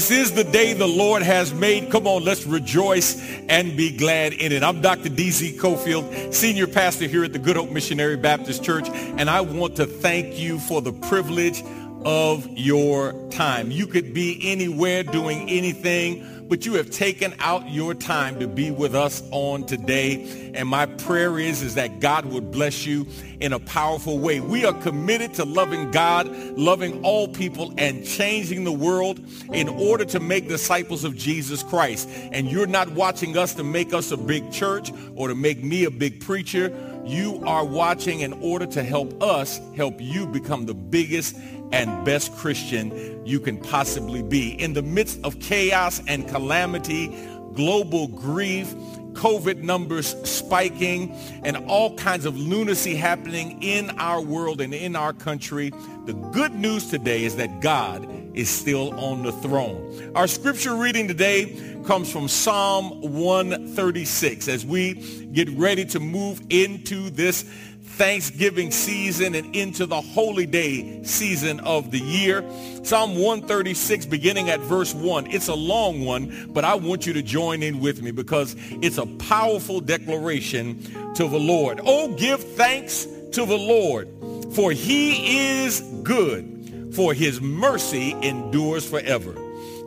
This is the day the Lord has made. Come on, let's rejoice and be glad in it. I'm Dr. D.Z. Cofield, Senior Pastor here at the Good Hope Missionary Baptist Church, and I want to thank you for the privilege of your time. You could be anywhere doing anything but you have taken out your time to be with us on today. And my prayer is, is that God would bless you in a powerful way. We are committed to loving God, loving all people, and changing the world in order to make disciples of Jesus Christ. And you're not watching us to make us a big church or to make me a big preacher. You are watching in order to help us help you become the biggest and best Christian you can possibly be. In the midst of chaos and calamity, global grief, COVID numbers spiking, and all kinds of lunacy happening in our world and in our country, the good news today is that God is still on the throne. Our scripture reading today comes from Psalm 136 as we get ready to move into this Thanksgiving season and into the holy day season of the year. Psalm 136 beginning at verse 1. It's a long one, but I want you to join in with me because it's a powerful declaration to the Lord. Oh, give thanks to the Lord, for he is good, for his mercy endures forever.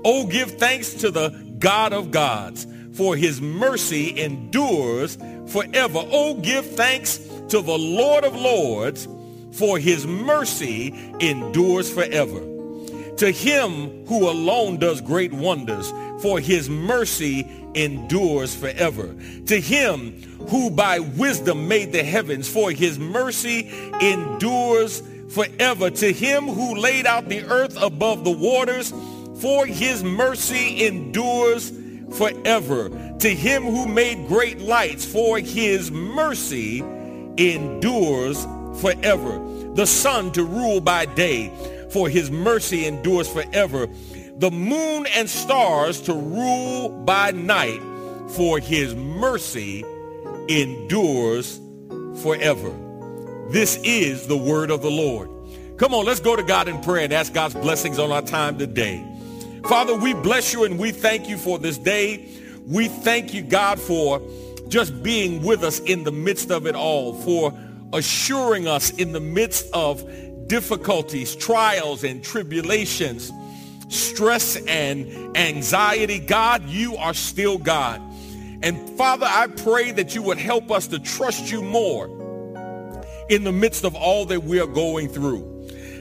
Oh, give thanks to the God of gods, for his mercy endures forever. Oh, give thanks to the Lord of Lords, for his mercy endures forever. To him who alone does great wonders, for his mercy endures forever. To him who by wisdom made the heavens, for his mercy endures forever. To him who laid out the earth above the waters, for his mercy endures forever. To him who made great lights, for his mercy endures forever. The sun to rule by day, for his mercy endures forever. The moon and stars to rule by night, for his mercy endures forever. This is the word of the Lord. Come on, let's go to God in prayer and ask God's blessings on our time today. Father, we bless you and we thank you for this day. We thank you, God, for just being with us in the midst of it all, for assuring us in the midst of difficulties, trials, and tribulations, stress and anxiety. God, you are still God. And Father, I pray that you would help us to trust you more in the midst of all that we are going through.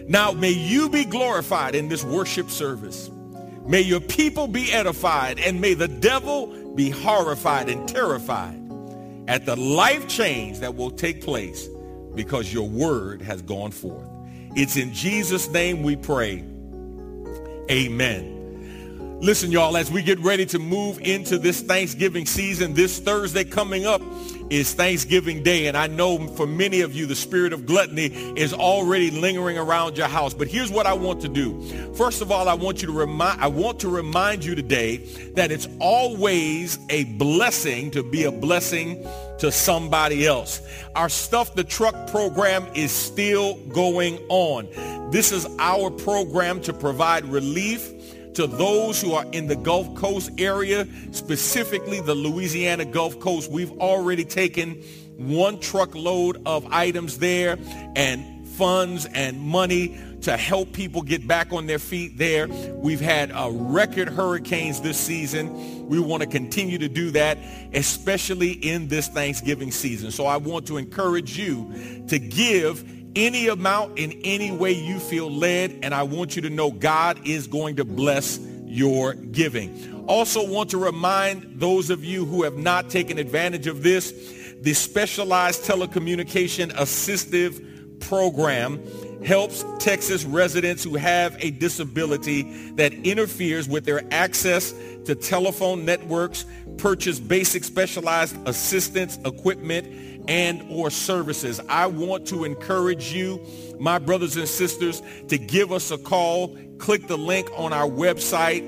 Now, may you be glorified in this worship service. May your people be edified and may the devil be horrified and terrified at the life change that will take place because your word has gone forth. It's in Jesus' name we pray. Amen. Listen, y'all, as we get ready to move into this Thanksgiving season, this Thursday coming up is Thanksgiving Day. And I know for many of you, the spirit of gluttony is already lingering around your house. But here's what I want to do. First of all, I want you to remind, I want to remind you today that it's always a blessing to be a blessing to somebody else. Our Stuff the Truck program is still going on. This is our program to provide relief to those who are in the Gulf Coast area, specifically the Louisiana Gulf Coast. We've already taken one truckload of items there and funds and money to help people get back on their feet there. We've had uh, record hurricanes this season. We want to continue to do that, especially in this Thanksgiving season. So I want to encourage you to give any amount in any way you feel led. And I want you to know God is going to bless your giving. Also want to remind those of you who have not taken advantage of this, the specialized telecommunication assistive program helps Texas residents who have a disability that interferes with their access to telephone networks purchase basic specialized assistance equipment and or services. I want to encourage you, my brothers and sisters, to give us a call. Click the link on our website.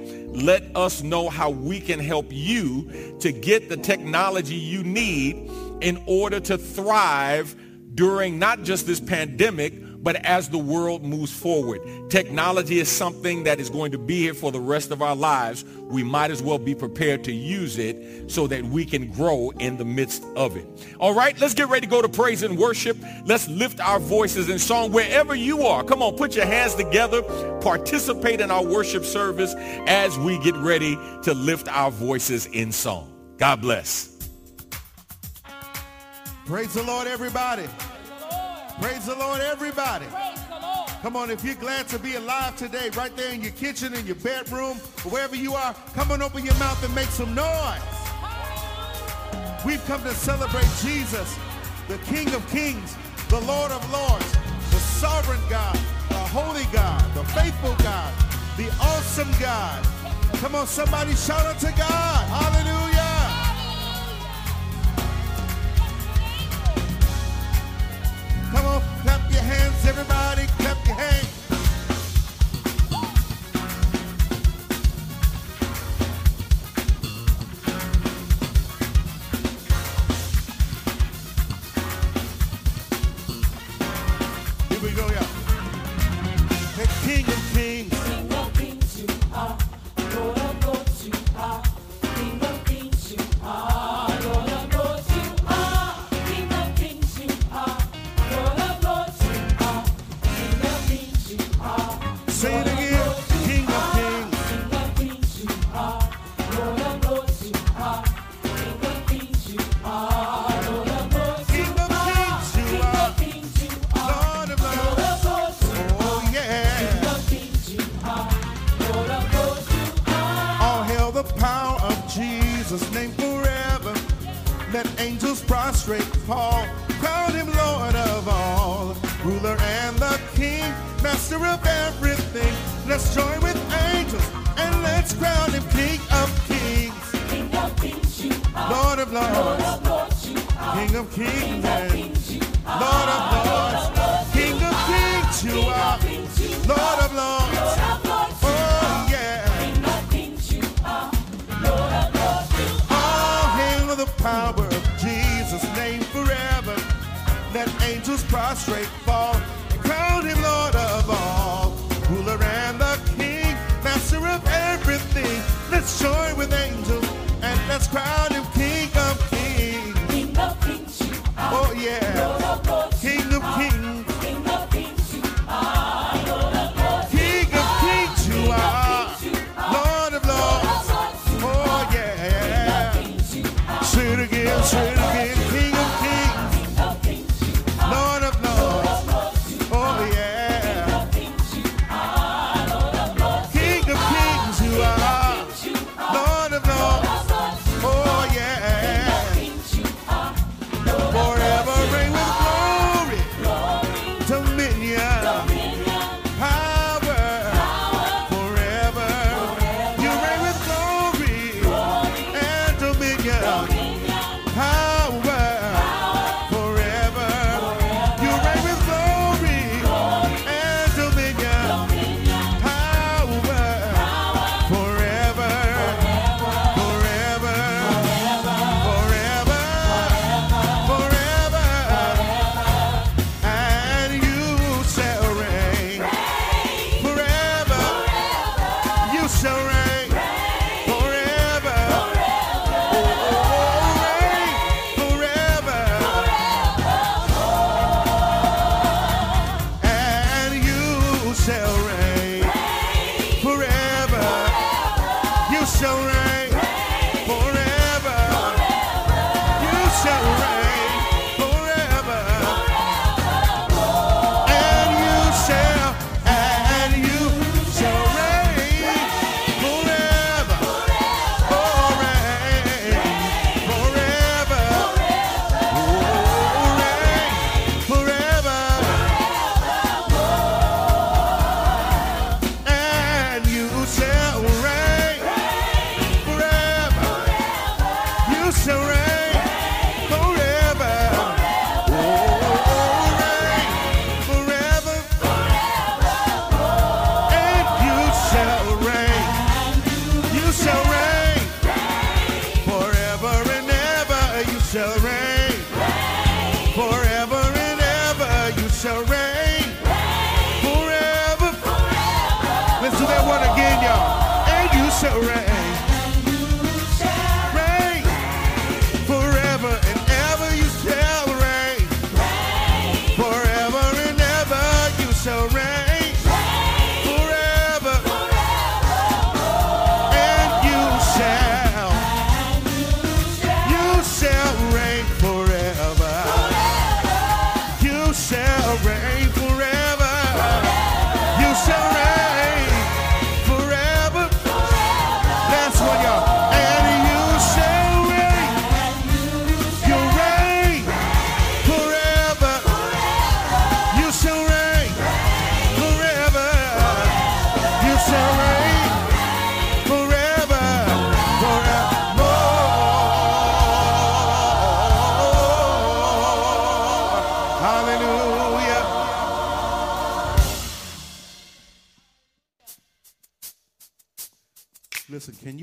Let us know how we can help you to get the technology you need in order to thrive during not just this pandemic, but as the world moves forward. Technology is something that is going to be here for the rest of our lives. We might as well be prepared to use it so that we can grow in the midst of it. All right, let's get ready to go to praise and worship. Let's lift our voices in song wherever you are. Come on, put your hands together. Participate in our worship service as we get ready to lift our voices in song. God bless. Praise the Lord, everybody. Praise the Lord, everybody. Come on, if you're glad to be alive today, right there in your kitchen, in your bedroom, wherever you are, come on, open your mouth and make some noise. We've come to celebrate Jesus, the King of Kings, the Lord of Lords, the sovereign God, the holy God, the faithful God, the awesome God. Come on, somebody shout out to God. Hallelujah. Clap your hands, everybody, fall. Crown him Lord of all, ruler and the King, master of everything. Let's join with angels and let's crown him King of Kings, King of kings you are, Lord of Lord Lords, of lords you are, King of Kings, King of kings you are, Lord of Lords, King of Kings, you King of kings you are, Lord of Lords. Prostrate fall. Crown him Lord of all, ruler and the King, master of everything. Let's join with angels and let's crown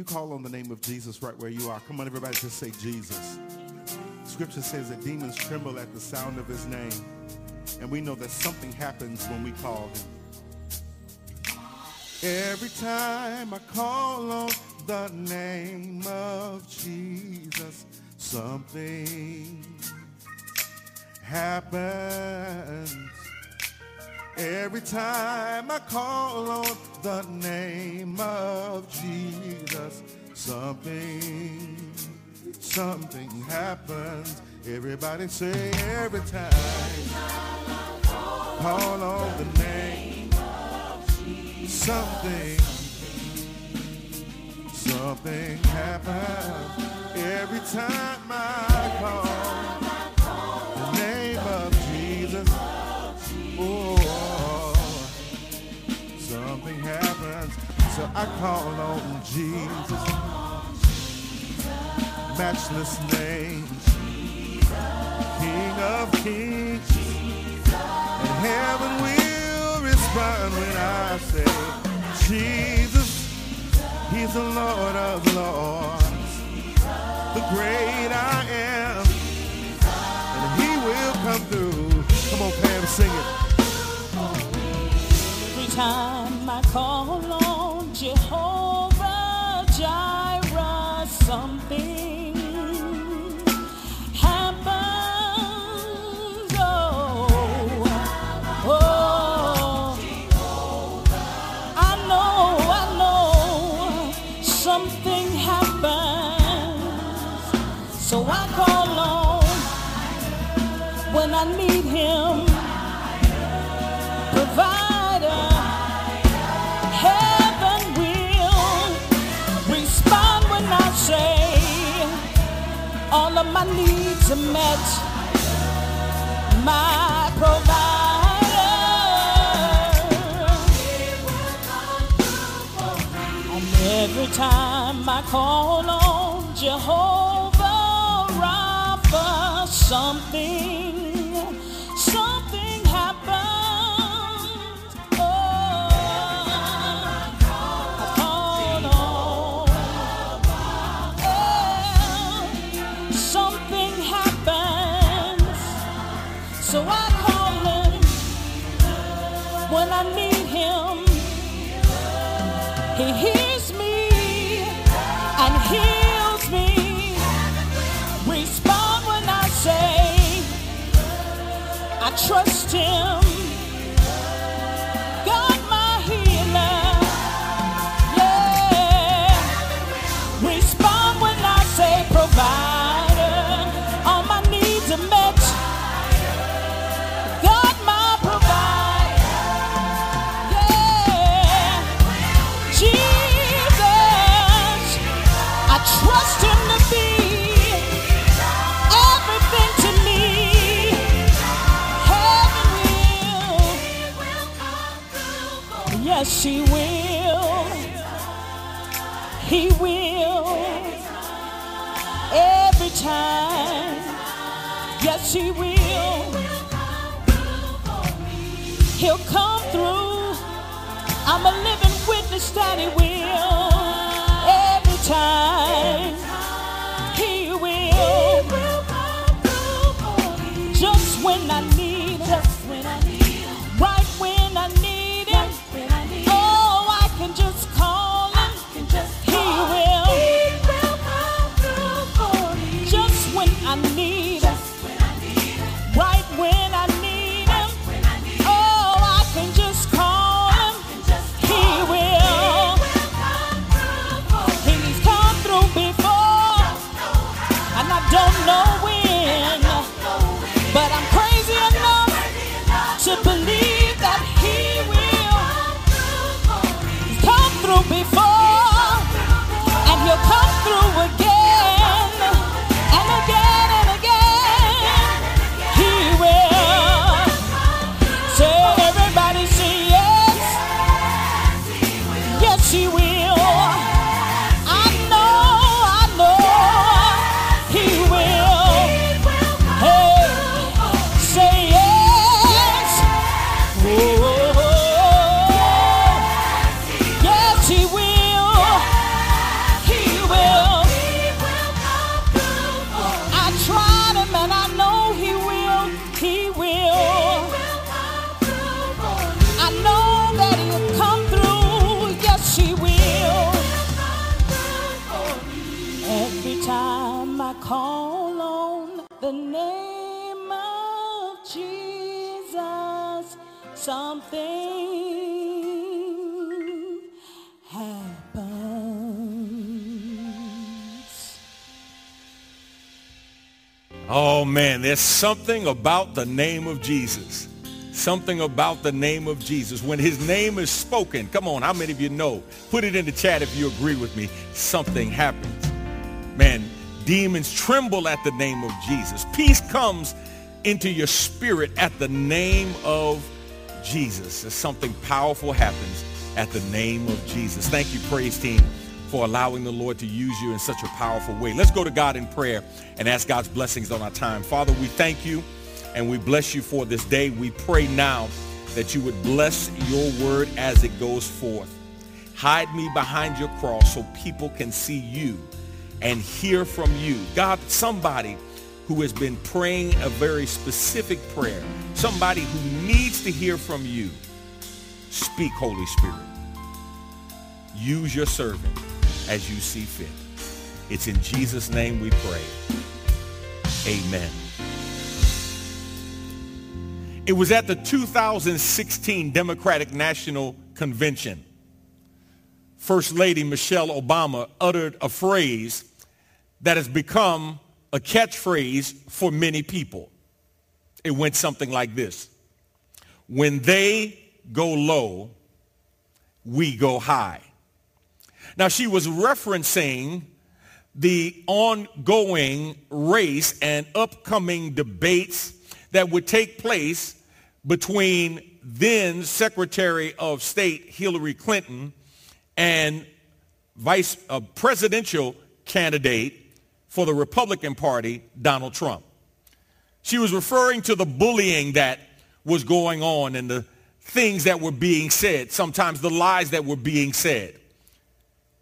you call on the name of Jesus right where you are? Come on, everybody, just say Jesus. Scripture says that demons tremble at the sound of his name. And we know that something happens when we call him. Every time I call on the name of Jesus, something happens. Every time I call on the name of Jesus, something, something happens. Everybody say every time. Call on the name. Something, something happens. Every time I call So I call on Jesus. Matchless name. King of kings. And heaven will respond when I say, Jesus, He's the Lord of lords. The great I am. And He will come through. Come on, Pam, sing it. Every time I call on my needs are met. My provider. And every time I call on Jehovah Rapha, something, He will every time. Yes, he will. He'll come through. I'm a living witness that he will name of Jesus, something happens. Oh man, there's something about the name of Jesus. Something about the name of Jesus. When his name is spoken, come on, how many of you know? Put it in the chat if you agree with me. Something happens. Man, demons tremble at the name of Jesus. Peace comes into your spirit at the name of Jesus. Something powerful happens at the name of Jesus. Thank you, praise team, for allowing the Lord to use you in such a powerful way. Let's go to God in prayer and ask God's blessings on our time. Father, we thank you and we bless you for this day. We pray now that you would bless your word as it goes forth. Hide me behind your cross so people can see you and hear from you. God, somebody who has been praying a very specific prayer, somebody who needs to hear from you, speak, Holy Spirit. Use your servant as you see fit. It's in Jesus' name we pray. Amen. It was at the 2016 Democratic National Convention. First Lady Michelle Obama uttered a phrase that has become a catchphrase for many people. It went something like this. When they go low, we go high. Now she was referencing the ongoing race and upcoming debates that would take place between then Secretary of State Hillary Clinton and vice uh, presidential candidate for the Republican Party, Donald Trump. She was referring to the bullying that was going on and the things that were being said, sometimes the lies that were being said.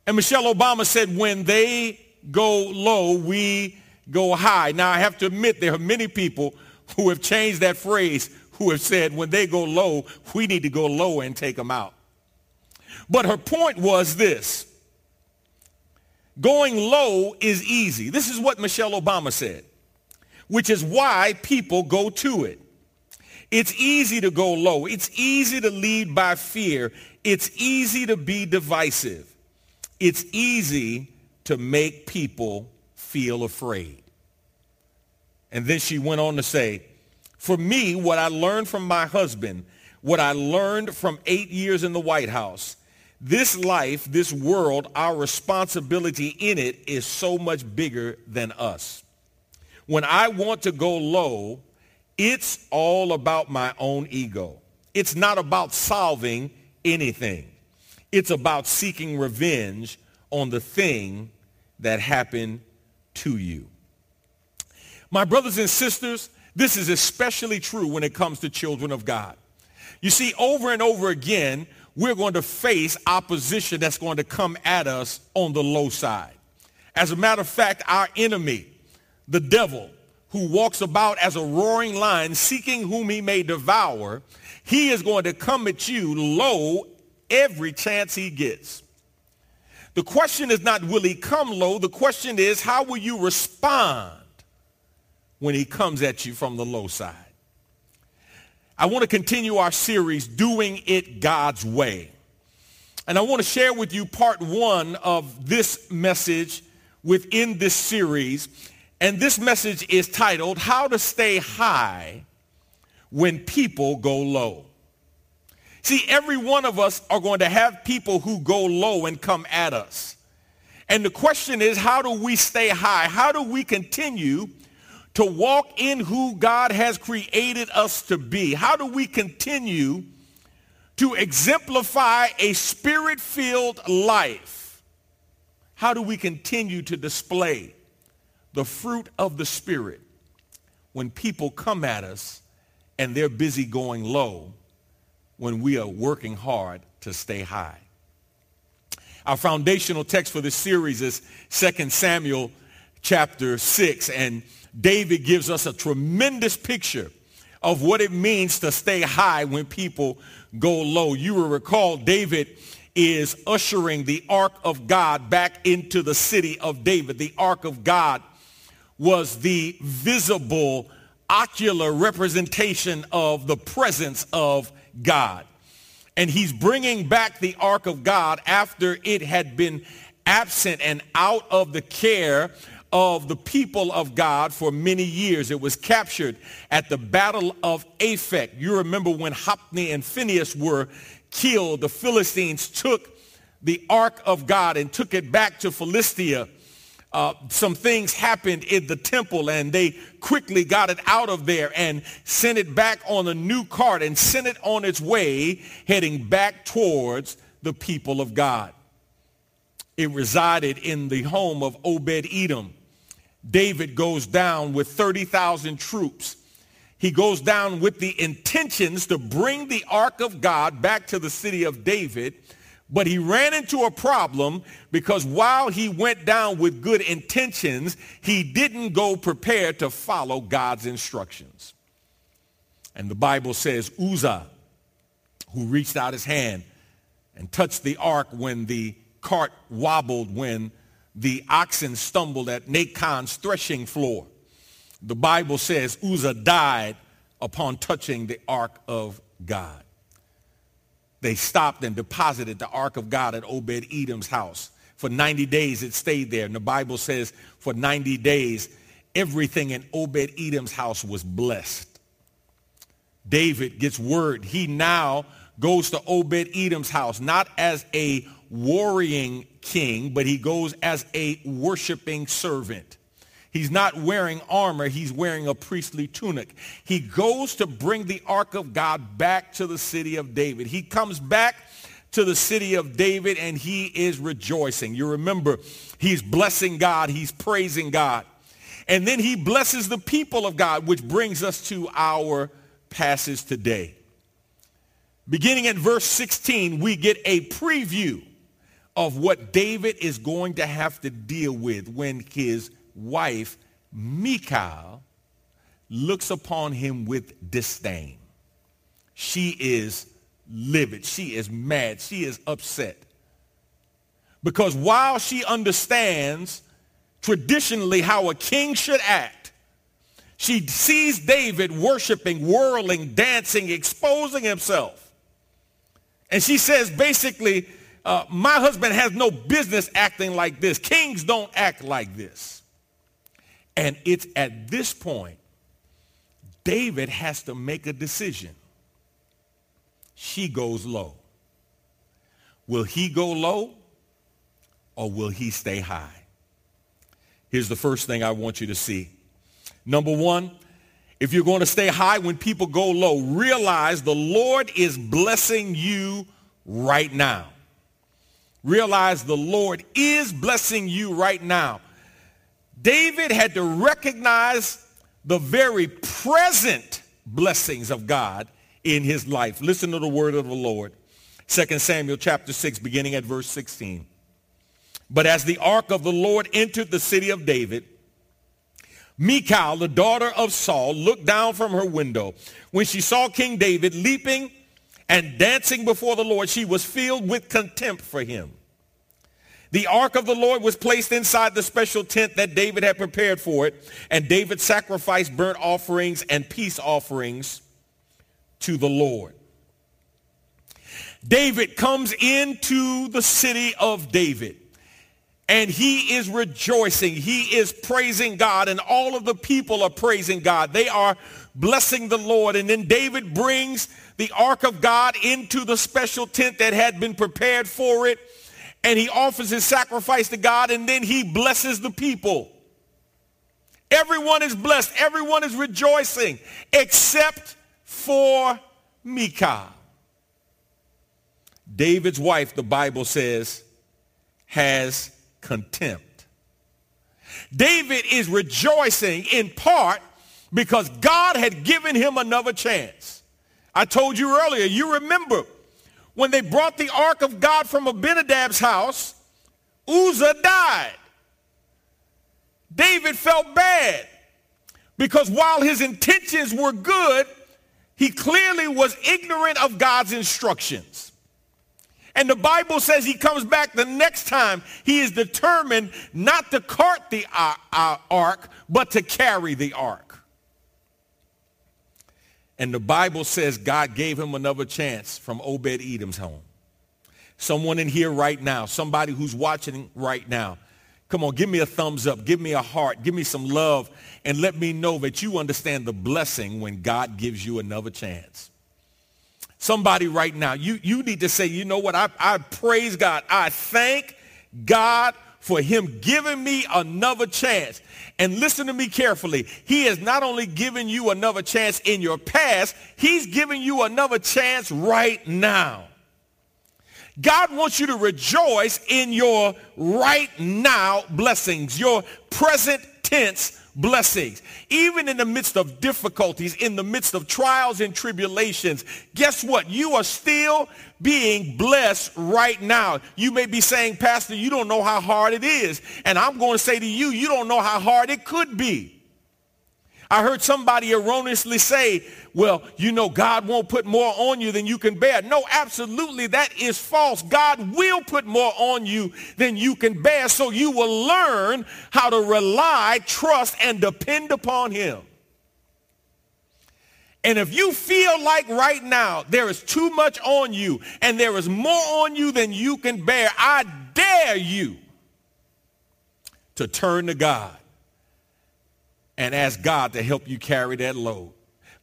And Michelle Obama said, when they go low, we go high. Now, I have to admit there are many people who have changed that phrase who have said, when they go low, we need to go low and take them out. But her point was this. Going low is easy. This is what Michelle Obama said, which is why people go to it. It's easy to go low. It's easy to lead by fear. It's easy to be divisive. It's easy to make people feel afraid. And then she went on to say, for me, what I learned from my husband, what I learned from eight years in the White House, this life, this world, our responsibility in it is so much bigger than us. When I want to go low, it's all about my own ego. It's not about solving anything. It's about seeking revenge on the thing that happened to you. My brothers and sisters, this is especially true when it comes to children of God. You see, over and over again, we're going to face opposition that's going to come at us on the low side. As a matter of fact, our enemy, the devil, who walks about as a roaring lion seeking whom he may devour, he is going to come at you low every chance he gets. The question is not will he come low? The question is how will you respond when he comes at you from the low side? I want to continue our series, Doing It God's Way. And I want to share with you part one of this message within this series. And this message is titled, How to Stay High When People Go Low. See, every one of us are going to have people who go low and come at us. And the question is, how do we stay high? How do we continue to walk in who God has created us to be? How do we continue to exemplify a spirit-filled life? How do we continue to display the fruit of the Spirit when people come at us and they're busy going low when we are working hard to stay high? Our foundational text for this series is 2 Samuel chapter 6 and David gives us a tremendous picture of what it means to stay high when people go low. You will recall David is ushering the ark of God back into the city of David. The ark of God was the visible ocular representation of the presence of God. And he's bringing back the ark of God after it had been absent and out of the care of the people of God for many years. It was captured at the Battle of Aphek. You remember when Hophni and Phineas were killed, the Philistines took the ark of God and took it back to Philistia. Uh, some things happened in the temple and they quickly got it out of there and sent it back on a new cart and sent it on its way heading back towards the people of God. It resided in the home of Obed-Edom. David goes down with 30,000 troops. He goes down with the intentions to bring the ark of God back to the city of David, but he ran into a problem because while he went down with good intentions, he didn't go prepared to follow God's instructions. And the Bible says Uzzah, who reached out his hand and touched the ark when the cart wobbled, when the oxen stumbled at Nachon's threshing floor. The Bible says Uzzah died upon touching the ark of God. They stopped and deposited the ark of God at Obed-Edom's house. For 90 days it stayed there. And the Bible says for 90 days, everything in Obed-Edom's house was blessed. David gets word. He now goes to Obed-Edom's house, not as a worrying king, but he goes as a worshiping servant. He's not wearing armor. He's wearing a priestly tunic. He goes to bring the ark of God back to the city of David. He comes back to the city of David and he is rejoicing. You remember, he's blessing God. He's praising God. And then he blesses the people of God, which brings us to our passage today. Beginning at verse 16, we get a preview of what David is going to have to deal with when his wife, Michal, looks upon him with disdain. She is livid. She is mad. She is upset. Because while she understands traditionally how a king should act, she sees David worshiping, whirling, dancing, exposing himself. And she says basically, uh, my husband has no business acting like this. Kings don't act like this. And it's at this point, David has to make a decision. She goes low. Will he go low or will he stay high? Here's the first thing I want you to see. Number one, if you're going to stay high when people go low, realize the Lord is blessing you right now. Realize the Lord is blessing you right now. David had to recognize the very present blessings of God in his life. Listen to the word of the Lord. 2 Samuel chapter 6, beginning at verse 16. But as the ark of the Lord entered the city of David, Michal, the daughter of Saul, looked down from her window. When she saw King David leaping and dancing before the Lord, she was filled with contempt for him. The ark of the Lord was placed inside the special tent that David had prepared for it, and David sacrificed burnt offerings and peace offerings to the Lord. David comes into the city of David and he is rejoicing. He is praising God and all of the people are praising God. They are blessing the Lord. And then David brings the ark of God into the special tent that had been prepared for it and he offers his sacrifice to God and then he blesses the people. Everyone is blessed. Everyone is rejoicing except for Michal. David's wife, the Bible says, has contempt. David is rejoicing in part because God had given him another chance. I told you earlier, you remember when they brought the ark of God from Abinadab's house, Uzzah died. David felt bad because while his intentions were good, he clearly was ignorant of God's instructions. And the Bible says he comes back the next time he is determined not to cart the uh, uh, ark, but to carry the ark. And the Bible says God gave him another chance from Obed-Edom's home. Someone in here right now, somebody who's watching right now, come on, give me a thumbs up, give me a heart, give me some love, and let me know that you understand the blessing when God gives you another chance. Somebody right now, you, you need to say, you know what, I, I praise God. I thank God for him giving me another chance. And listen to me carefully. He has not only given you another chance in your past, he's giving you another chance right now. God wants you to rejoice in your right now blessings, your present tense blessings. Even in the midst of difficulties, in the midst of trials and tribulations, guess what? You are still being blessed right now. You may be saying, Pastor, you don't know how hard it is. And I'm going to say to you, you don't know how hard it could be. I heard somebody erroneously say, well, you know, God won't put more on you than you can bear. No, absolutely, that is false. God will put more on you than you can bear, so you will learn how to rely, trust, and depend upon him. And if you feel like right now there is too much on you and there is more on you than you can bear, I dare you to turn to God and ask God to help you carry that load.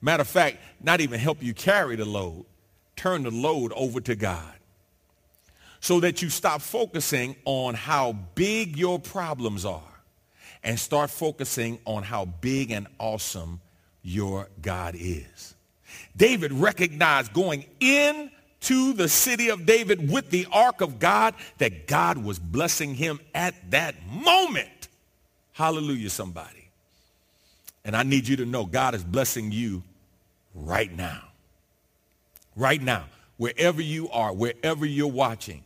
Matter of fact, not even help you carry the load. Turn the load over to God so that you stop focusing on how big your problems are and start focusing on how big and awesome your God is. David recognized going into the city of David with the ark of God that God was blessing him at that moment. Hallelujah, somebody. And I need you to know God is blessing you right now. Right now, wherever you are, wherever you're watching.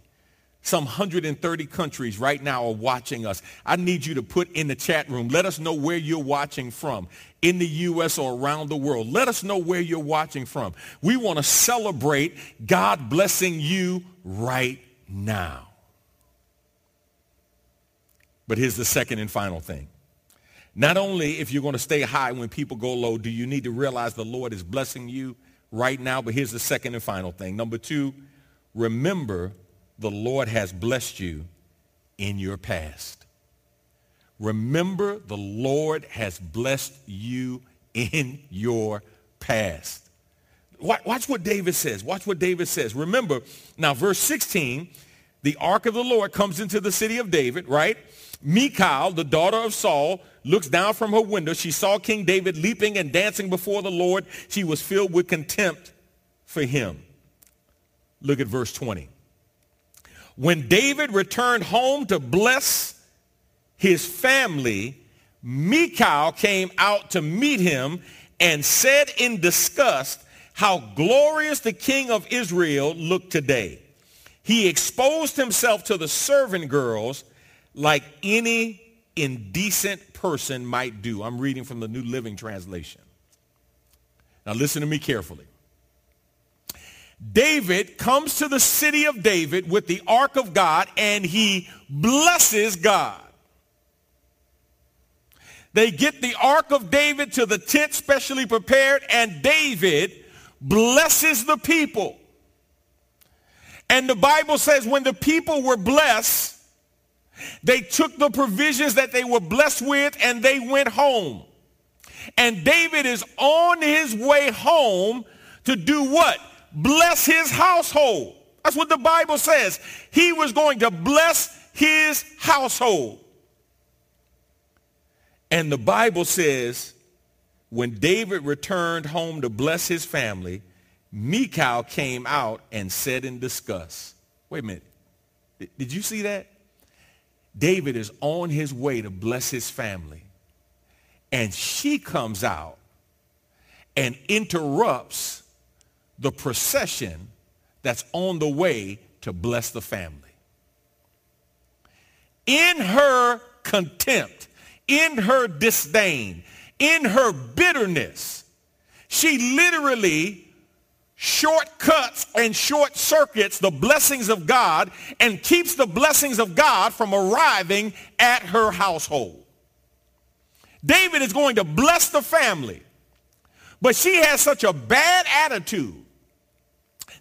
Some 130 countries right now are watching us. I need you to put in the chat room, let us know where you're watching from in the U.S. or around the world. Let us know where you're watching from. We want to celebrate God blessing you right now. But here's the second and final thing. Not only if you're going to stay high when people go low, do you need to realize the Lord is blessing you right now? But here's the second and final thing. Number two, remember the Lord has blessed you in your past. Remember the Lord has blessed you in your past. Watch what David says. Watch what David says. Remember, now verse 16, the ark of the Lord comes into the city of David, right? Michal, the daughter of Saul, looks down from her window. She saw King David leaping and dancing before the Lord. She was filled with contempt for him. Look at verse 20. When David returned home to bless his family, Michal came out to meet him and said in disgust, how glorious the king of Israel looked today. He exposed himself to the servant girls like any indecent person might do. I'm reading from the New Living Translation. Now listen to me carefully. David comes to the city of David with the ark of God and he blesses God. They get the ark of David to the tent specially prepared and David blesses the people. And the Bible says when the people were blessed, they took the provisions that they were blessed with and they went home. And David is on his way home to do what? Bless his household. That's what the Bible says. He was going to bless his household. And the Bible says when David returned home to bless his family, Michal came out and said in disgust, wait a minute, did you see that? David is on his way to bless his family. And she comes out and interrupts the procession that's on the way to bless the family. In her contempt, in her disdain, in her bitterness, she literally shortcuts and short circuits the blessings of God and keeps the blessings of God from arriving at her household. David is going to bless the family, But she has such a bad attitude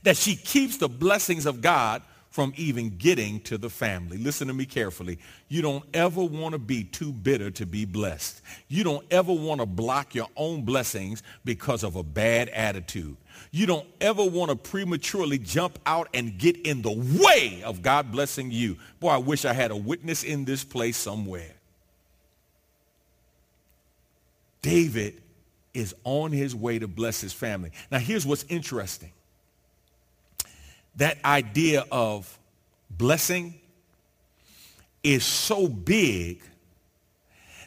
that she keeps the blessings of God from even getting to the family. Listen to me carefully. You don't ever want to be too bitter to be blessed. You don't ever want to block your own blessings because of a bad attitude. You don't ever want to prematurely jump out and get in the way of God blessing you. Boy, I wish I had a witness in this place somewhere. David is on his way to bless his family. Now, here's what's interesting that idea of blessing is so big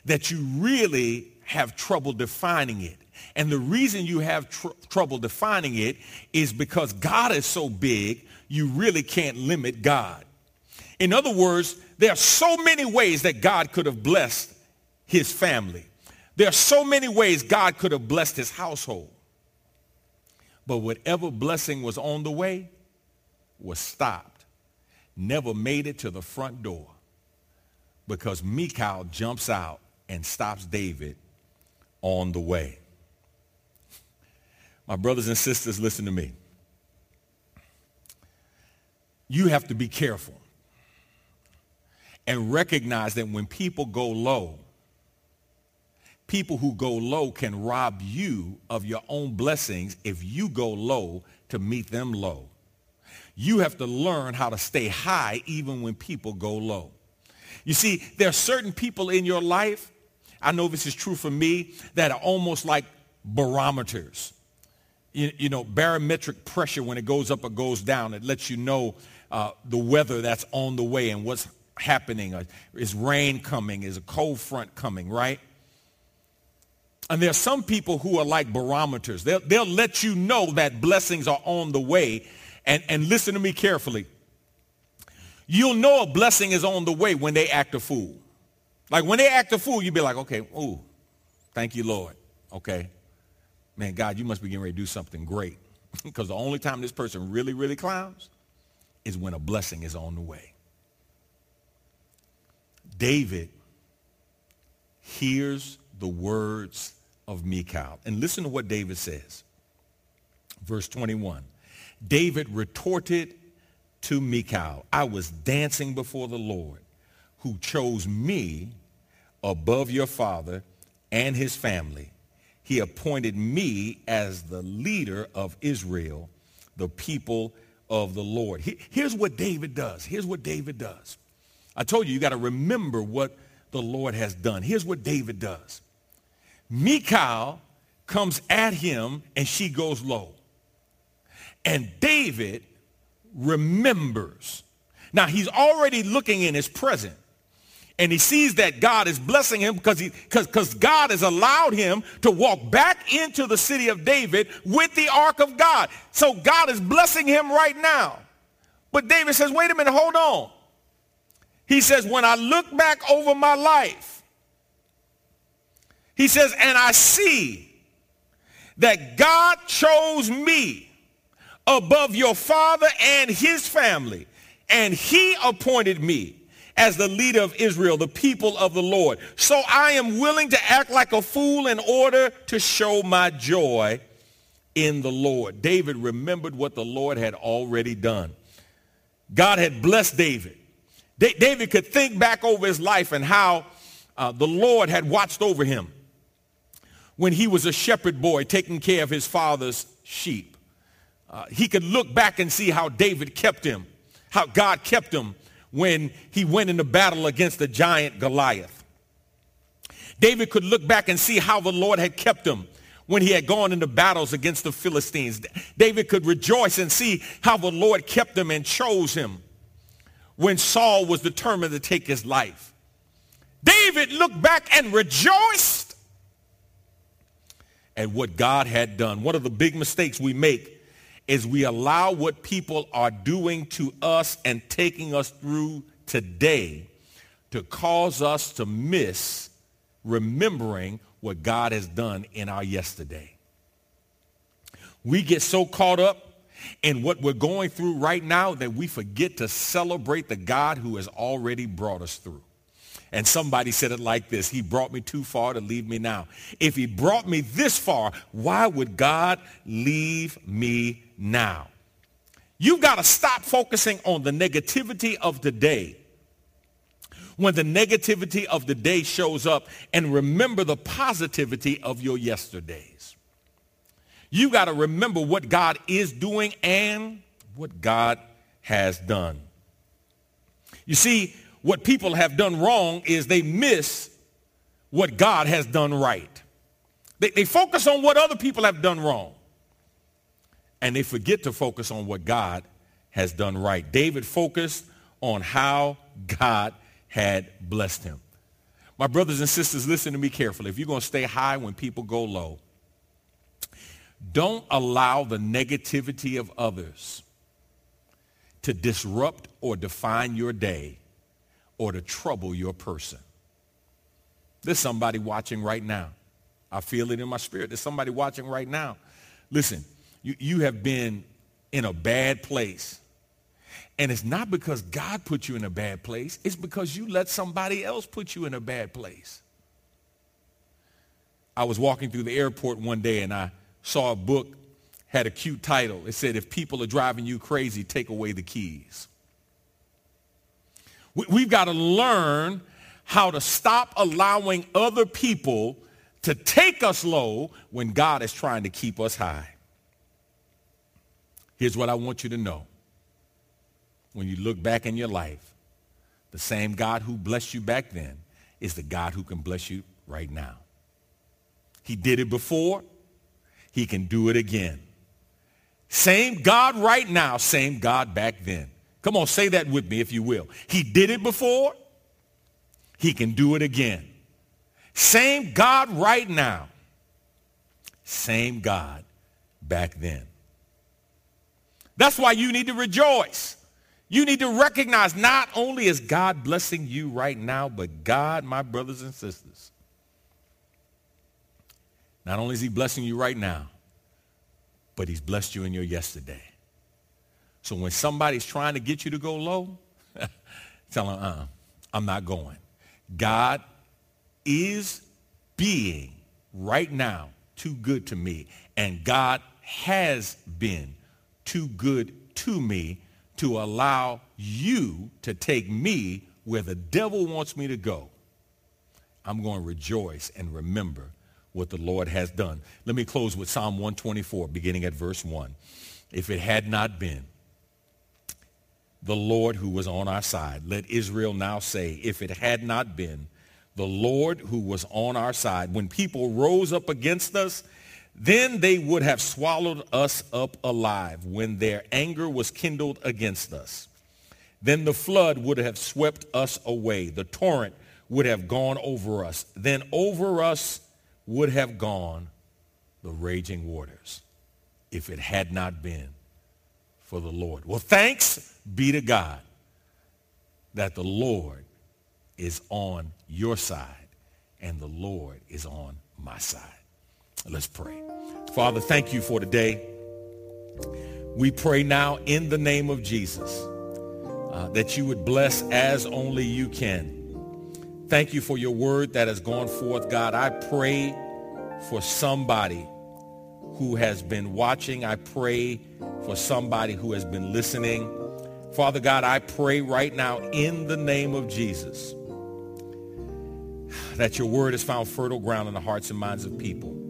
that you really have trouble defining it. And the reason you have tr- trouble defining it is because God is so big, you really can't limit God. In other words, there are so many ways that God could have blessed his family. There are so many ways God could have blessed his household. But whatever blessing was on the way, was stopped, never made it to the front door because Michal jumps out and stops David on the way. My brothers and sisters, listen to me. You have to be careful and recognize that when people go low, people who go low can rob you of your own blessings if you go low to meet them low. You have to learn how to stay high even when people go low. You see, there are certain people in your life, I know this is true for me, that are almost like barometers. You, you know, barometric pressure when it goes up or goes down, it lets you know uh, the weather that's on the way and what's happening. Uh, is rain coming? Is a cold front coming, right? And there are some people who are like barometers. They'll, they'll let you know that blessings are on the way and, and listen to me carefully. You'll know a blessing is on the way when they act a fool. Like when they act a fool, you'll be like, okay, ooh, thank you, Lord. Okay. Man, God, you must be getting ready to do something great. because the only time this person really, really clowns is when a blessing is on the way. David hears the words of Michal. And listen to what David says. Verse 21. David retorted to Michal, I was dancing before the Lord who chose me above your father and his family. He appointed me as the leader of Israel, the people of the Lord. Here's what David does. Here's what David does. I told you, you got to remember what the Lord has done. Here's what David does. Michal comes at him and she goes low. And David remembers. Now he's already looking in his present. And he sees that God is blessing him because he because God has allowed him to walk back into the city of David with the ark of God. So God is blessing him right now. But David says, wait a minute, hold on. He says, when I look back over my life, he says, and I see that God chose me above your father and his family. And he appointed me as the leader of Israel, the people of the Lord. So I am willing to act like a fool in order to show my joy in the Lord. David remembered what the Lord had already done. God had blessed David. Da- David could think back over his life and how uh, the Lord had watched over him when he was a shepherd boy taking care of his father's sheep. Uh, he could look back and see how David kept him, how God kept him when he went into battle against the giant Goliath. David could look back and see how the Lord had kept him when he had gone into battles against the Philistines. David could rejoice and see how the Lord kept him and chose him when Saul was determined to take his life. David looked back and rejoiced at what God had done. One of the big mistakes we make is we allow what people are doing to us and taking us through today to cause us to miss remembering what God has done in our yesterday. We get so caught up in what we're going through right now that we forget to celebrate the God who has already brought us through. And somebody said it like this, he brought me too far to leave me now. If he brought me this far, why would God leave me now? You've got to stop focusing on the negativity of the day when the negativity of the day shows up and remember the positivity of your yesterdays. You got to remember what God is doing and what God has done. You see, what people have done wrong is they miss what God has done right. They, they focus on what other people have done wrong. And they forget to focus on what God has done right. David focused on how God had blessed him. My brothers and sisters, listen to me carefully. If you're going to stay high when people go low, don't allow the negativity of others to disrupt or define your day or to trouble your person. There's somebody watching right now. I feel it in my spirit. There's somebody watching right now. Listen, you, you have been in a bad place. And it's not because God put you in a bad place. It's because you let somebody else put you in a bad place. I was walking through the airport one day and I saw a book, had a cute title. It said, if people are driving you crazy, take away the keys. We've got to learn how to stop allowing other people to take us low when God is trying to keep us high. Here's what I want you to know. When you look back in your life, the same God who blessed you back then is the God who can bless you right now. He did it before. He can do it again. Same God right now, same God back then. Come on, say that with me if you will. He did it before. He can do it again. Same God right now. Same God back then. That's why you need to rejoice. You need to recognize not only is God blessing you right now, but God, my brothers and sisters, not only is he blessing you right now, but he's blessed you in your yesterday. So when somebody's trying to get you to go low, tell them, uh-uh, I'm not going. God is being right now too good to me. And God has been too good to me to allow you to take me where the devil wants me to go. I'm going to rejoice and remember what the Lord has done. Let me close with Psalm 124, beginning at verse 1. If it had not been the Lord who was on our side, let Israel now say, if it had not been the Lord who was on our side, when people rose up against us, then they would have swallowed us up alive when their anger was kindled against us. Then the flood would have swept us away. The torrent would have gone over us. Then over us would have gone the raging waters if it had not been for the Lord. Well, thanks be to God that the Lord is on your side and the Lord is on my side. Let's pray. Father, thank you for today. We pray now in the name of Jesus uh, that you would bless as only you can. Thank you for your word that has gone forth, God. I pray for somebody who has been watching. I pray for somebody who has been listening. Father God, I pray right now in the name of Jesus that your word has found fertile ground in the hearts and minds of people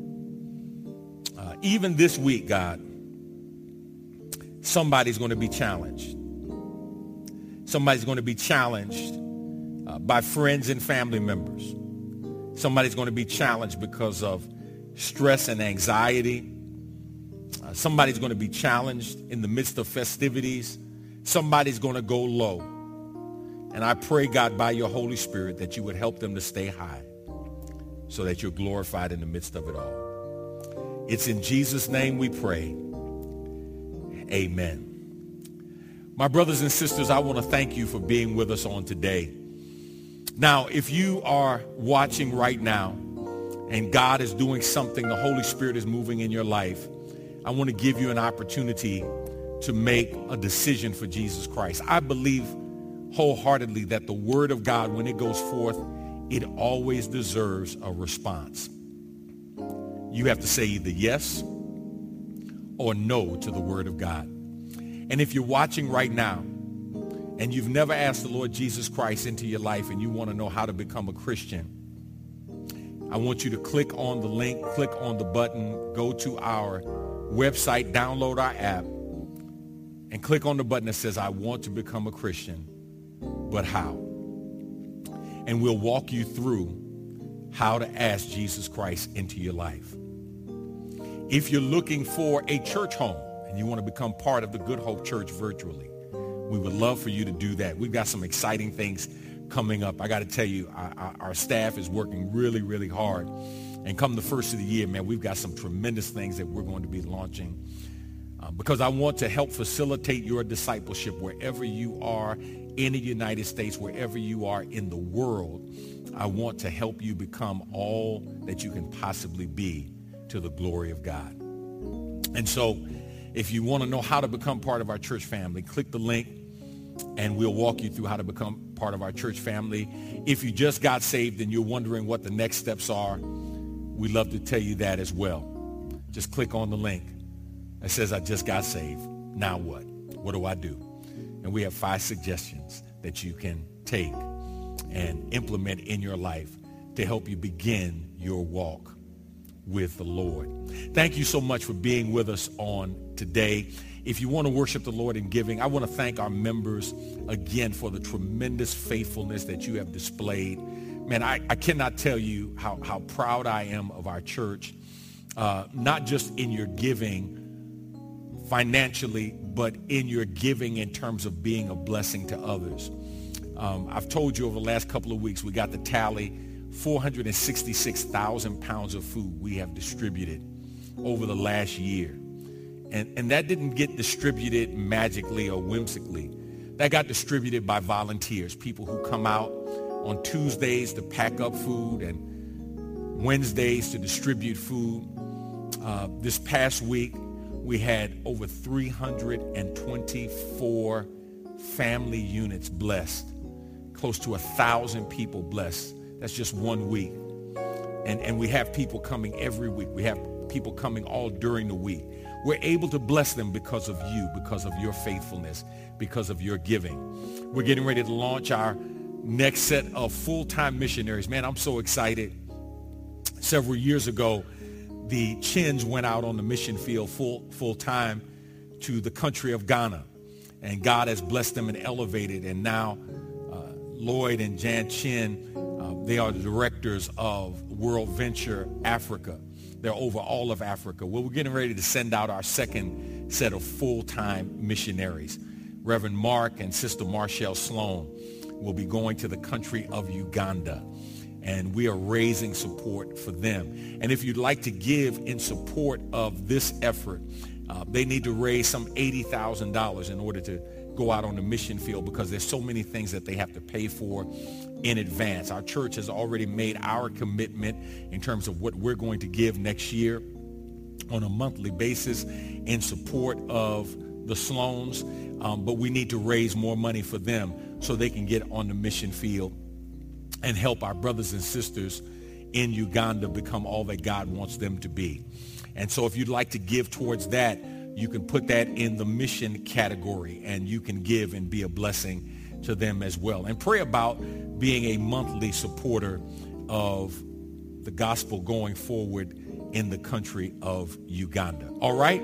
even this week, God, somebody's going to be challenged. Somebody's going to be challenged uh, by friends and family members. Somebody's going to be challenged because of stress and anxiety. Uh, somebody's going to be challenged in the midst of festivities. Somebody's going to go low. And I pray, God, by your Holy Spirit, that you would help them to stay high so that you're glorified in the midst of it all. It's in Jesus' name we pray. Amen. My brothers and sisters, I want to thank you for being with us on today. Now, if you are watching right now and God is doing something, the Holy Spirit is moving in your life, I want to give you an opportunity to make a decision for Jesus Christ. I believe wholeheartedly that the word of God, when it goes forth, it always deserves a response. You have to say either yes or no to the word of God. And if you're watching right now and you've never asked the Lord Jesus Christ into your life and you want to know how to become a Christian, I want you to click on the link, click on the button, go to our website, download our app, and click on the button that says, I want to become a Christian, but how? And we'll walk you through how to ask Jesus Christ into your life. If you're looking for a church home and you want to become part of the Good Hope Church virtually, we would love for you to do that. We've got some exciting things coming up. I got to tell you, our, staff is working really, really hard. And come the first of the year, man, we've got some tremendous things that we're going to be launching uh, because I want to help facilitate your discipleship wherever you are in the United States, wherever you are in the world. I want to help you become all that you can possibly be to the glory of God. And so if you want to know how to become part of our church family, click the link and we'll walk you through how to become part of our church family. If you just got saved and you're wondering what the next steps are, we'd love to tell you that as well. Just click on the link that says, I just got saved. Now what? What do I do? And we have five suggestions that you can take and implement in your life to help you begin your walk with the Lord. Thank you so much for being with us on today. If you want to worship the Lord in giving, I want to thank our members again for the tremendous faithfulness that you have displayed. Man, I, I cannot tell you how, how proud I am of our church, uh, not just in your giving financially, but in your giving in terms of being a blessing to others. Um, I've told you over the last couple of weeks, we got the tally 466,000 pounds of food we have distributed over the last year. And, and that didn't get distributed magically or whimsically. That got distributed by volunteers, people who come out on Tuesdays to pack up food and Wednesdays to distribute food. Uh, this past week, we had over 324 family units blessed, close to a thousand people blessed that's just one week. And, and we have people coming every week. We have people coming all during the week. We're able to bless them because of you, because of your faithfulness, because of your giving. We're getting ready to launch our next set of full-time missionaries. Man, I'm so excited. Several years ago, the Chins went out on the mission field full, full-time to the country of Ghana. And God has blessed them and elevated. And now uh, Lloyd and Jan Chin they are the directors of World Venture Africa. They're over all of Africa. Well, we're getting ready to send out our second set of full-time missionaries. Reverend Mark and Sister Marshall Sloan will be going to the country of Uganda. And we are raising support for them. And if you'd like to give in support of this effort, uh, they need to raise some $80,000 in order to go out on the mission field because there's so many things that they have to pay for in advance. Our church has already made our commitment in terms of what we're going to give next year on a monthly basis in support of the Sloans, um, but we need to raise more money for them so they can get on the mission field and help our brothers and sisters in Uganda become all that God wants them to be. And so if you'd like to give towards that, you can put that in the mission category and you can give and be a blessing to them as well. And pray about being a monthly supporter of the gospel going forward in the country of Uganda. All right?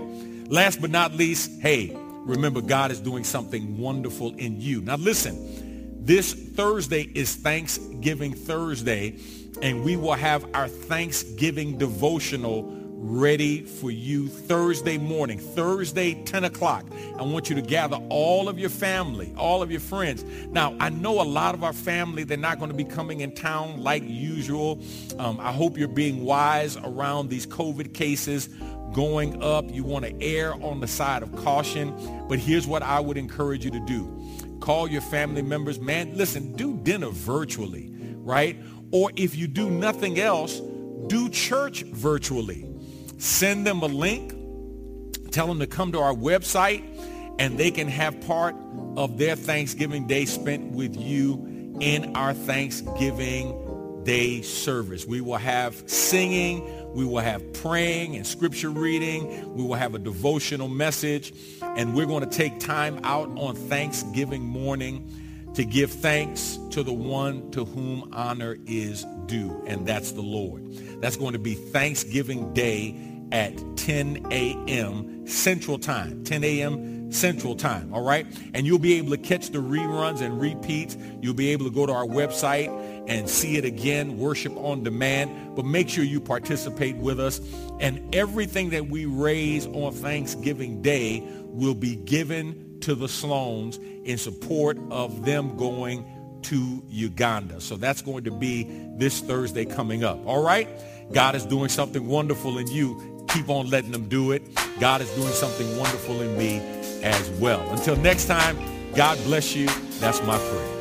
Last but not least, hey, remember God is doing something wonderful in you. Now listen, this Thursday is Thanksgiving Thursday, and we will have our Thanksgiving devotional ready for you Thursday morning, Thursday, 10 o'clock. I want you to gather all of your family, all of your friends. Now, I know a lot of our family, they're not going to be coming in town like usual. Um, I hope you're being wise around these COVID cases going up. You want to err on the side of caution. But here's what I would encourage you to do. Call your family members. Man, listen, do dinner virtually, right? Or if you do nothing else, do church virtually. Send them a link. Tell them to come to our website and they can have part of their Thanksgiving Day spent with you in our Thanksgiving Day service. We will have singing, we will have praying and scripture reading, we will have a devotional message, and we're going to take time out on Thanksgiving morning to give thanks to the one to whom honor is due, and that's the Lord. That's going to be Thanksgiving Day at 10 a.m. Central Time, 10 a.m. Central Time, all right? And you'll be able to catch the reruns and repeats. You'll be able to go to our website and see it again, worship on demand. But make sure you participate with us. And everything that we raise on Thanksgiving Day will be given to the Sloans in support of them going to Uganda. So that's going to be this Thursday coming up. All right? God is doing something wonderful in you. Keep on letting them do it. God is doing something wonderful in me as well. Until next time, God bless you. That's my prayer.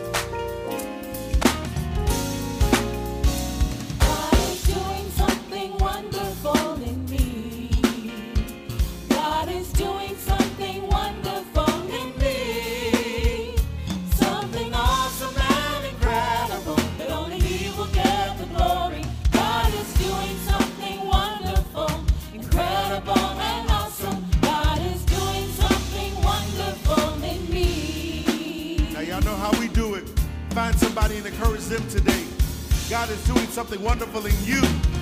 Something wonderful in you.